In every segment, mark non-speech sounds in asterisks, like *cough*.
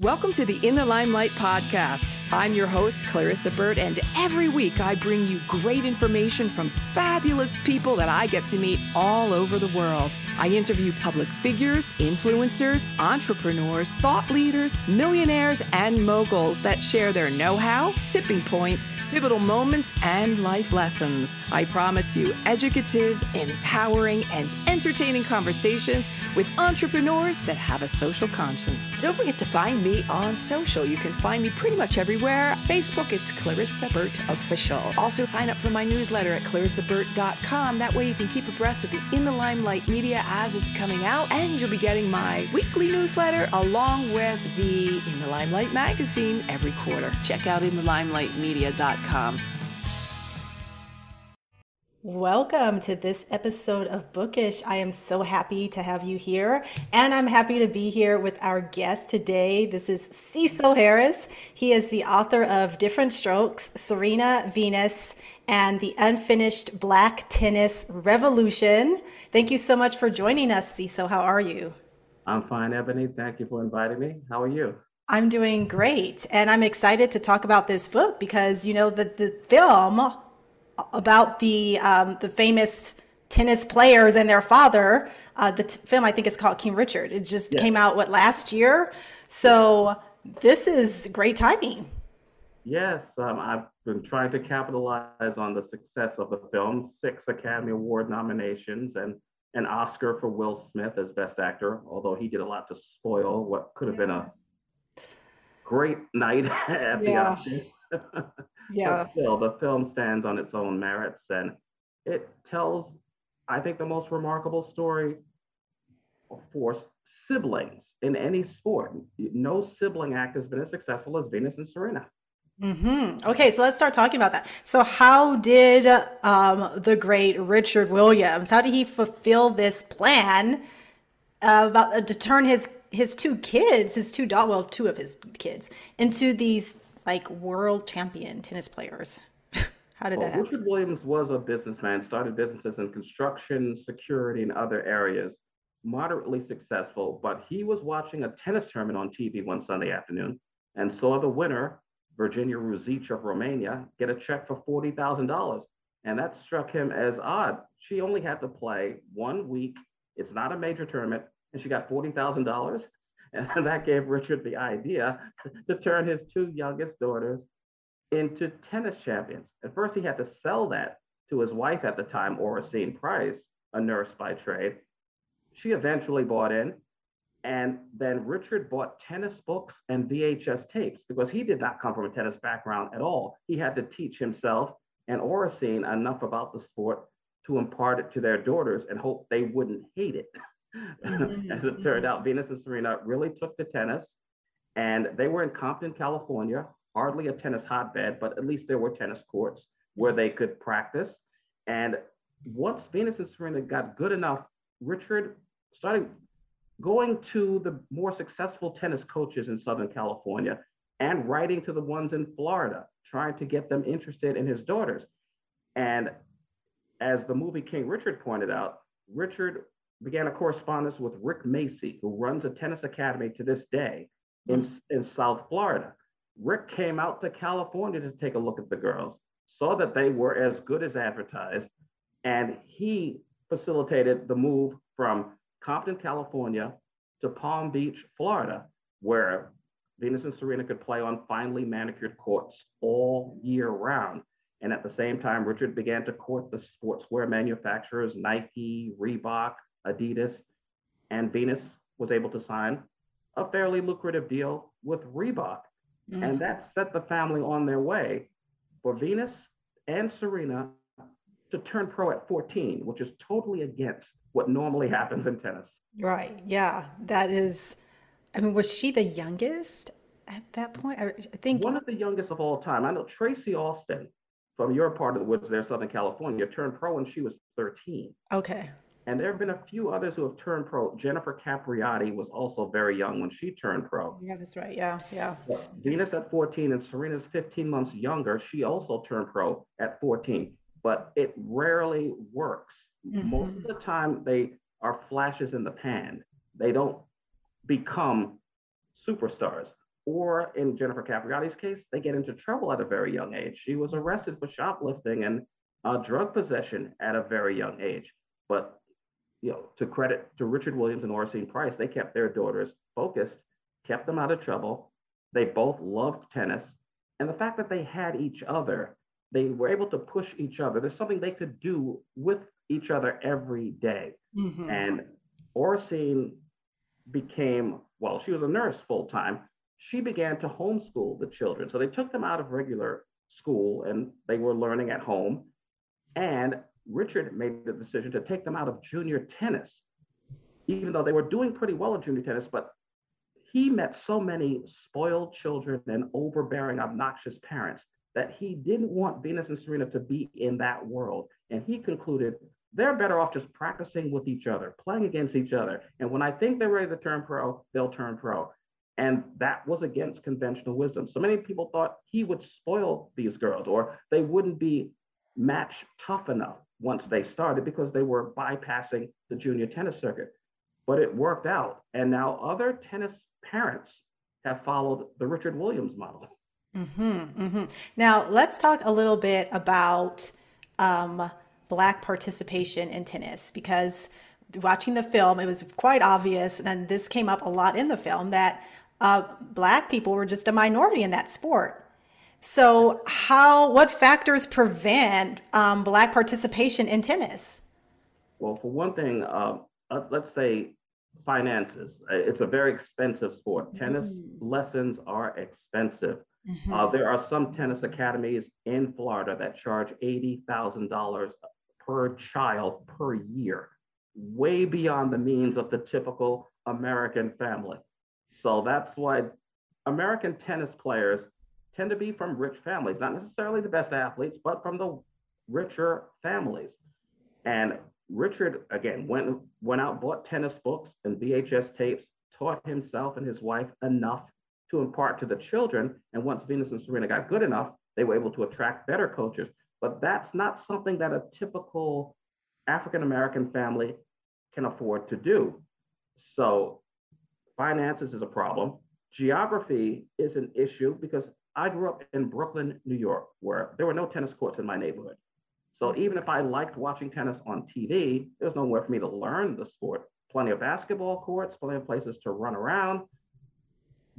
Welcome to the In the Limelight podcast. I'm your host, Clarissa Burt, and every week I bring you great information from fabulous people that I get to meet all over the world. I interview public figures, influencers, entrepreneurs, thought leaders, millionaires, and moguls that share their know how, tipping points, pivotal moments, and life lessons. I promise you educative, empowering, and entertaining conversations with entrepreneurs that have a social conscience. Don't forget to find me on social. You can find me pretty much everywhere. Facebook, it's Clarissa Burt Official. Also, sign up for my newsletter at clarissaburt.com. That way, you can keep abreast of the In the Limelight media as it's coming out, and you'll be getting my weekly newsletter along with the In the Limelight magazine every quarter. Check out inthelimelightmedia.com. Welcome to this episode of Bookish. I am so happy to have you here, and I'm happy to be here with our guest today. This is Cecil Harris. He is the author of Different Strokes, Serena Venus, and the Unfinished Black Tennis Revolution. Thank you so much for joining us, Cecil. How are you? I'm fine, Ebony. Thank you for inviting me. How are you? I'm doing great. And I'm excited to talk about this book because, you know, the, the film about the, um, the famous tennis players and their father, uh, the t- film I think is called King Richard. It just yeah. came out, what, last year? So this is great timing. Yes, um, I've been trying to capitalize on the success of the film, six Academy Award nominations and an Oscar for Will Smith as Best Actor, although he did a lot to spoil what could have yeah. been a great night *laughs* at yeah. the Oscars. *laughs* yeah. But still, the film stands on its own merits and it tells, I think, the most remarkable story for siblings in any sport. No sibling act has been as successful as Venus and Serena. Mm-hmm. Okay, so let's start talking about that. So, how did um, the great Richard Williams? How did he fulfill this plan uh, about uh, to turn his his two kids, his two well, two of his kids, into these like world champion tennis players. *laughs* How did well, that happen? Richard Williams was a businessman, started businesses in construction, security, and other areas, moderately successful, but he was watching a tennis tournament on TV one Sunday afternoon and saw the winner, Virginia Ruzici of Romania, get a check for $40,000. And that struck him as odd. She only had to play one week. It's not a major tournament and she got $40,000. And *laughs* that gave Richard the idea to turn his two youngest daughters into tennis champions. At first, he had to sell that to his wife at the time, Oracene Price, a nurse by trade. She eventually bought in. And then Richard bought tennis books and VHS tapes because he did not come from a tennis background at all. He had to teach himself and Oracene enough about the sport to impart it to their daughters and hope they wouldn't hate it. *laughs* Mm-hmm. As it turned out, Venus and Serena really took to tennis, and they were in Compton, California, hardly a tennis hotbed, but at least there were tennis courts where they could practice. And once Venus and Serena got good enough, Richard started going to the more successful tennis coaches in Southern California and writing to the ones in Florida, trying to get them interested in his daughters. And as the movie King Richard pointed out, Richard began a correspondence with Rick Macci, who runs a tennis academy to this day in, mm. in South Florida. Rick came out to California to take a look at the girls, saw that they were as good as advertised, and he facilitated the move from Compton, California to Palm Beach, Florida, where Venus and Serena could play on finely manicured courts all year round. And at the same time, Richard began to court the sportswear manufacturers Nike, Reebok, Adidas, and Venus was able to sign a fairly lucrative deal with Reebok. Mm-hmm. And that set the family on their way for Venus and Serena to turn pro at 14, which is totally against what normally happens in tennis. Right. Yeah. That is, I mean, was she the youngest at that point? I, think one of the youngest of all time. I know Tracy Austin from your part of the woods there, Southern California, turned pro when she was 13. Okay. And there have been a few others who have turned pro. Jennifer Capriati was also very young when she turned pro. Yeah, that's right. Yeah, yeah. Venus at 14 and Serena's 15 months younger. She also turned pro at 14, but it rarely works. Mm-hmm. Most of the time, they are flashes in the pan. They don't become superstars. or in Jennifer Capriati's case, they get into trouble at a very young age. She was arrested for shoplifting and uh, drug possession at a very young age. But you know, to credit to Richard Williams and Oracene Price, they kept their daughters focused, kept them out of trouble. They both loved tennis. And the fact that they had each other, they were able to push each other. There's something they could do with each other every day. Mm-hmm. And Oracene became, well, she was a nurse full time. She began to homeschool the children. So they took them out of regular school and they were learning at home. And Richard made the decision to take them out of junior tennis, even though they were doing pretty well in junior tennis. But he met so many spoiled children and overbearing, obnoxious parents that he didn't want Venus and Serena to be in that world. And he concluded they're better off just practicing with each other, playing against each other. And when I think they're ready to turn pro, they'll turn pro. And that was against conventional wisdom. So many people thought he would spoil these girls or they wouldn't be match tough enough once they started because they were bypassing the junior tennis circuit. But it worked out. And now other tennis parents have followed the Richard Williams model. Mm-hmm, mm-hmm. Now, let's talk a little bit about um, Black participation in tennis because watching the film, it was quite obvious, and this came up a lot in the film, that uh, Black people were just a minority in that sport. So, how, what factors prevent um, Black participation in tennis? Well, for one thing, uh, let's say finances. It's a very expensive sport. Tennis mm. lessons are expensive. Mm-hmm. Uh, there are some tennis academies in Florida that charge $80,000 per child per year, way beyond the means of the typical American family. So that's why American tennis players tend to be from rich families, not necessarily the best athletes, but from the richer families. And Richard, again, went, went out, bought tennis books and VHS tapes, taught himself and his wife enough to impart to the children. And once Venus and Serena got good enough, they were able to attract better coaches. But that's not something that a typical African American family can afford to do. So finances is a problem. Geography is an issue because I grew up in Brooklyn, New York, where there were no tennis courts in my neighborhood. So mm-hmm. even if I liked watching tennis on TV, there's nowhere for me to learn the sport. Plenty of basketball courts, plenty of places to run around,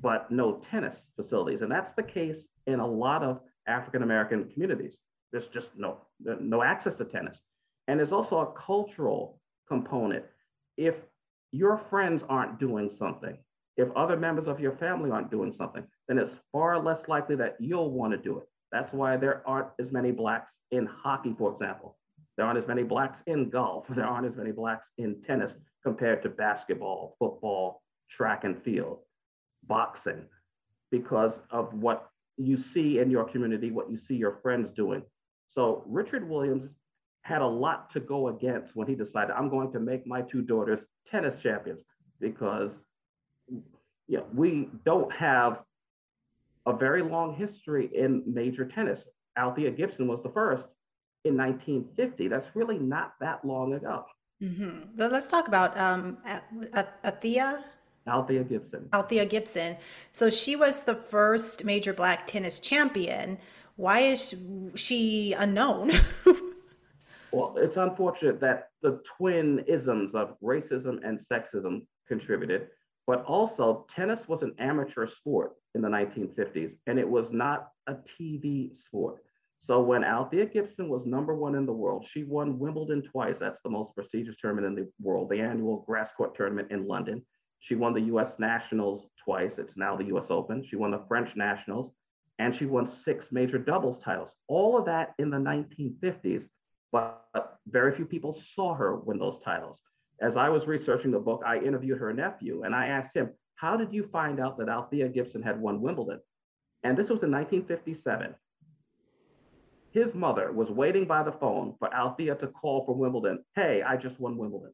but no tennis facilities. And that's the case in a lot of African American communities. There's just no, no access to tennis. And there's also a cultural component. If your friends aren't doing something, if other members of your family aren't doing something, then it's far less likely that you'll want to do it. That's why there aren't as many Blacks in hockey, for example. There aren't as many Blacks in golf. *laughs* There aren't as many Blacks in tennis compared to basketball, football, track and field, boxing, because of what you see in your community, what you see your friends doing. So Richard Williams had a lot to go against when he decided, I'm going to make my two daughters tennis champions because yeah, we don't have a very long history in major tennis. Althea Gibson was the first in 1950. That's really not that long ago. Mm-hmm. Let's talk about um, Althea. Althea Gibson. Althea Gibson. So she was the first major black tennis champion. Why is she unknown? *laughs* well, it's unfortunate that the twin isms of racism and sexism contributed. But also, tennis was an amateur sport in the 1950s, and it was not a TV sport. So when Althea Gibson was number one in the world, she won Wimbledon twice. That's the most prestigious tournament in the world, the annual grass court tournament in London. She won the US Nationals twice. It's now the US Open. She won the French Nationals, and she won six major doubles titles. All of that in the 1950s, but very few people saw her win those titles as I was researching the book, I interviewed her nephew and I asked him, How did you find out that Althea Gibson had won Wimbledon? And this was in 1957. His mother was waiting by the phone for Althea to call from Wimbledon. Hey, I just won Wimbledon.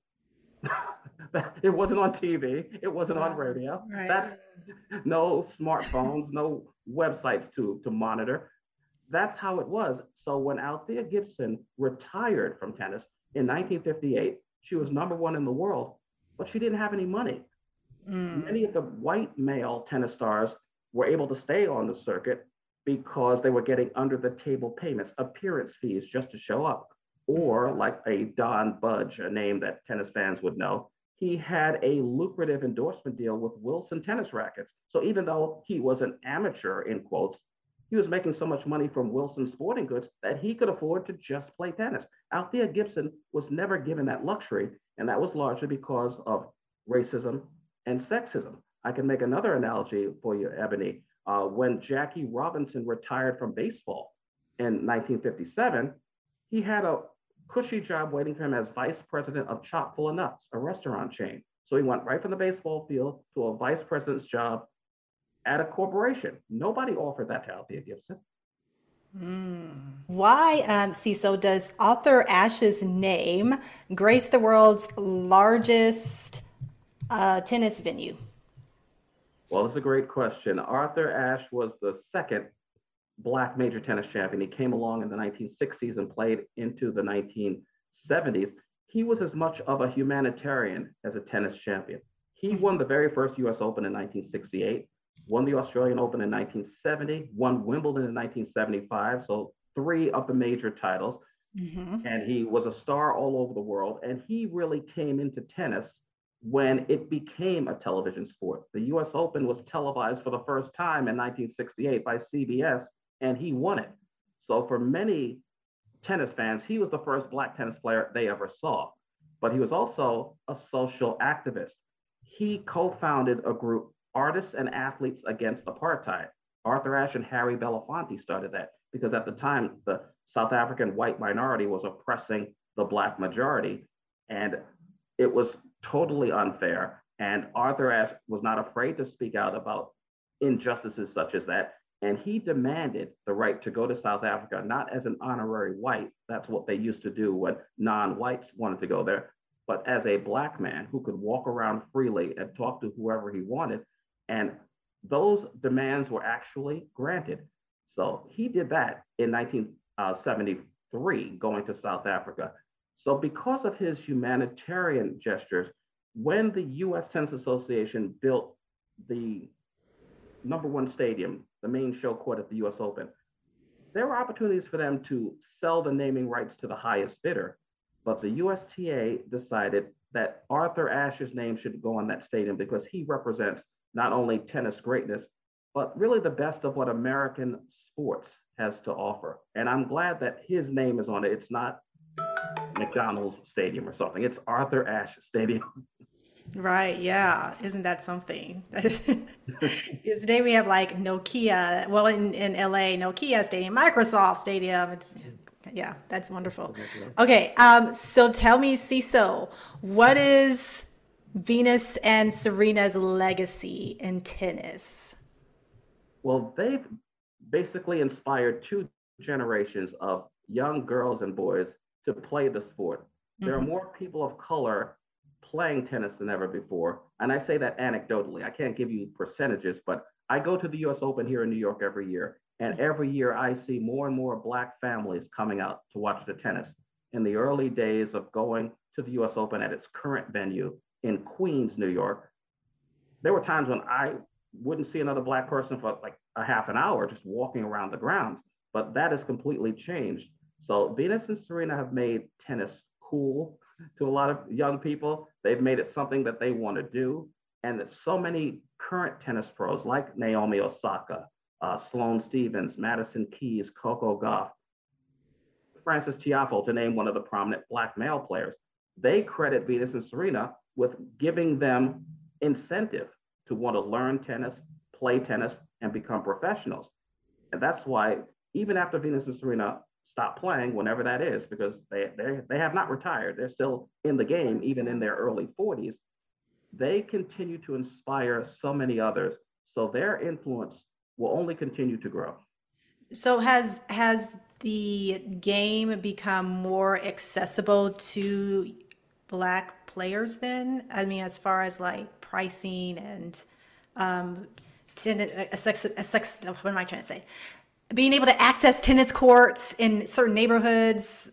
*laughs* it wasn't on TV, it wasn't on radio. Right. That, no smartphones, no websites to, to monitor. That's how it was. So when Althea Gibson retired from tennis in 1958, she was number one in the world, but she didn't have any money. Mm. Many of the white male tennis stars were able to stay on the circuit because they were getting under the table payments, appearance fees just to show up. Or like a Don Budge, a name that tennis fans would know, he had a lucrative endorsement deal with Wilson tennis rackets. So even though he was an amateur, in quotes, he was making so much money from Wilson Sporting Goods that he could afford to just play tennis. Althea Gibson was never given that luxury, and that was largely because of racism and sexism. I can make another analogy for you, Ebony. Uh, when Jackie Robinson retired from baseball in 1957, he had a cushy job waiting for him as vice president of Chock full of Nuts, a restaurant chain. So he went right from the baseball field to a vice president's job at a corporation. Nobody offered that to Althea Gibson. Mm. Why, um, Cecil, does Arthur Ashe's name grace the world's largest uh, tennis venue? Well, it's a great question. Arthur Ashe was the second black major tennis champion. He came along in the 1960s and played into the 1970s. He was as much of a humanitarian as a tennis champion. He won the very first US Open in 1968 won the Australian Open in 1970, won Wimbledon in 1975. So three of the major titles. Mm-hmm. And he was a star all over the world. And he really came into tennis when it became a television sport. The US Open was televised for the first time in 1968 by CBS, and he won it. So for many tennis fans, he was the first Black tennis player they ever saw. But he was also a social activist. He co founded a group Artists and Athletes Against Apartheid. Arthur Ashe and Harry Belafonte started that because at the time, the South African white minority was oppressing the Black majority. And it was totally unfair. And Arthur Ashe was not afraid to speak out about injustices such as that. And he demanded the right to go to South Africa, not as an honorary white. That's what they used to do when non whites wanted to go there, but as a Black man who could walk around freely and talk to whoever he wanted and those demands were actually granted. So he did that in 1973, going to South Africa. So, because of his humanitarian gestures, when the US Tennis Association built the number one stadium, the main show court at the US Open, there were opportunities for them to sell the naming rights to the highest bidder. But the USTA decided that Arthur Ashe's name should go on that stadium because he represents not only tennis greatness, but really the best of what American sports has to offer. And I'm glad that his name is on it. It's not McDonald's Stadium or something, it's Arthur Ashe Stadium. *laughs* Right, yeah. Isn't that something? *laughs* *laughs* Today we have like Nokia, well, in, in LA, Nokia Stadium, Microsoft Stadium. It's, yeah, that's wonderful. Okay, um, so tell me, Cecil, what is Venus and Serena's legacy in tennis? Well, they've basically inspired two generations of young girls and boys to play the sport. Mm-hmm. There are mm-hmm. more people of color playing tennis than ever before. And I say that anecdotally. I can't give you percentages, but I go to the US Open here in New York every year. And mm-hmm. every year I see more and more Black families coming out to watch the tennis. In the early days of going to the US Open at its current venue, in Queens, New York, there were times when I wouldn't see another black person for like a half an hour just walking around the grounds. But that has completely changed. So Venus and Serena have made tennis cool to a lot of young people. They've made it something that they want to do. And that so many current tennis pros like Naomi Osaka, uh, Sloane Stevens, Madison Keys, Coco Gauff, Frances Tiafoe, to name one of the prominent black male players, they credit Venus and Serena with giving them incentive to want to learn tennis, play tennis, and become professionals. And that's why even after Venus and Serena stop playing, whenever that is, because they, they, they have not retired, they're still in the game, even in their early 40s, they continue to inspire so many others. So their influence will only continue to grow. So has has the game become more accessible to black players then? I mean, as far as like pricing and um, tennis, a sex, a sex, what am I trying to say? Being able to access tennis courts in certain neighborhoods.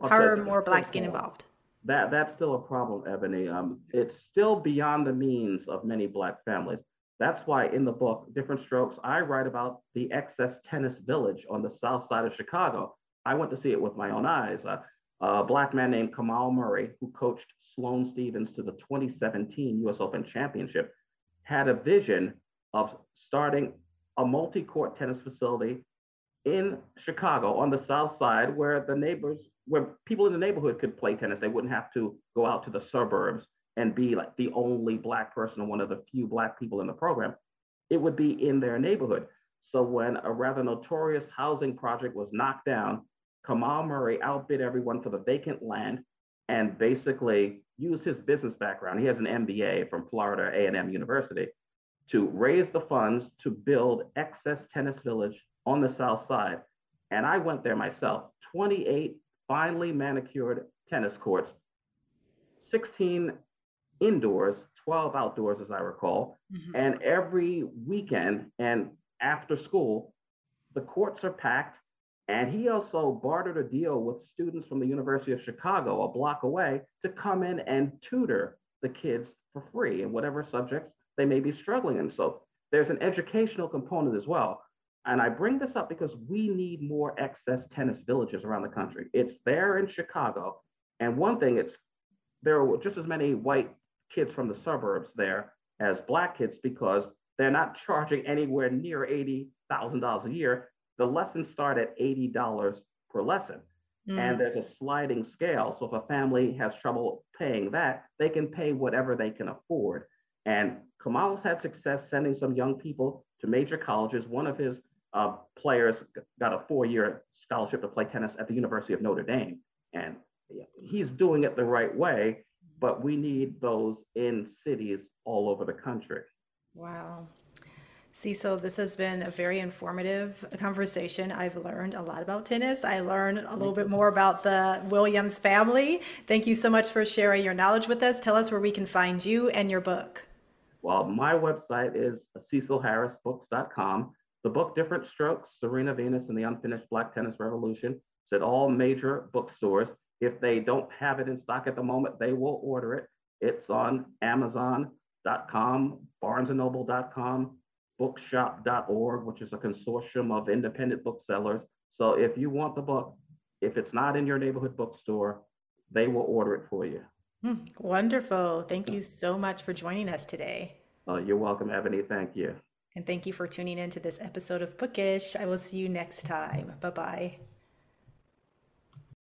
Okay. How are more blacks getting involved? That that's still a problem, Ebony. Um, it's still beyond the means of many black families. That's why in the book, Different Strokes, I write about the XS tennis village on the south side of Chicago. I went to see it with my own eyes. Uh, a black man named Kamau Murray, who coached Sloane Stevens to the 2017 US Open Championship, had a vision of starting a multi court tennis facility in Chicago on the south side where the neighbors, where people in the neighborhood could play tennis. They wouldn't have to go out to the suburbs and be like the only black person or one of the few black people in the program. It would be in their neighborhood. So when a rather notorious housing project was knocked down, Kamau Murray outbid everyone for the vacant land and basically used his business background. He has an MBA from Florida A&M University to raise the funds to build XS tennis village on the south side. And I went there myself, 28 finely manicured tennis courts, 16 indoors, 12 outdoors, as I recall. Mm-hmm. And every weekend and after school, the courts are packed. And he also bartered a deal with students from the University of Chicago, a block away, to come in and tutor the kids for free in whatever subjects they may be struggling in. So there's an educational component as well. And I bring this up because we need more XS tennis villages around the country. It's there in Chicago. And one thing, it's there are just as many white kids from the suburbs there as black kids because they're not charging anywhere near $80,000 a year. The lessons start at $80 per lesson. Mm. And there's a sliding scale. So if a family has trouble paying that, they can pay whatever they can afford. And Kamau's had success sending some young people to major colleges. One of his uh, players got a four-year scholarship to play tennis at the University of Notre Dame. And he's doing it the right way but we need those in cities all over the country. Wow. Cecil, this has been a very informative conversation. I've learned a lot about tennis. I learned a little bit more about the Williams family. Thank you so much for sharing your knowledge with us. Tell us where we can find you and your book. Well, my website is cecilharrisbooks.com. The book Different Strokes, Serena Venus and the Unfinished Black Tennis Revolution is at all major bookstores. If they don't have it in stock at the moment, they will order it. It's on Amazon.com, BarnesandNoble.com, Bookshop.org, which is a consortium of independent booksellers. So if you want the book, if it's not in your neighborhood bookstore, they will order it for you. Hmm, wonderful. Thank you so much for joining us today. Uh, you're welcome, Ebony. Thank you. And thank you for tuning in to this episode of Bookish. I will see you next time. Bye bye.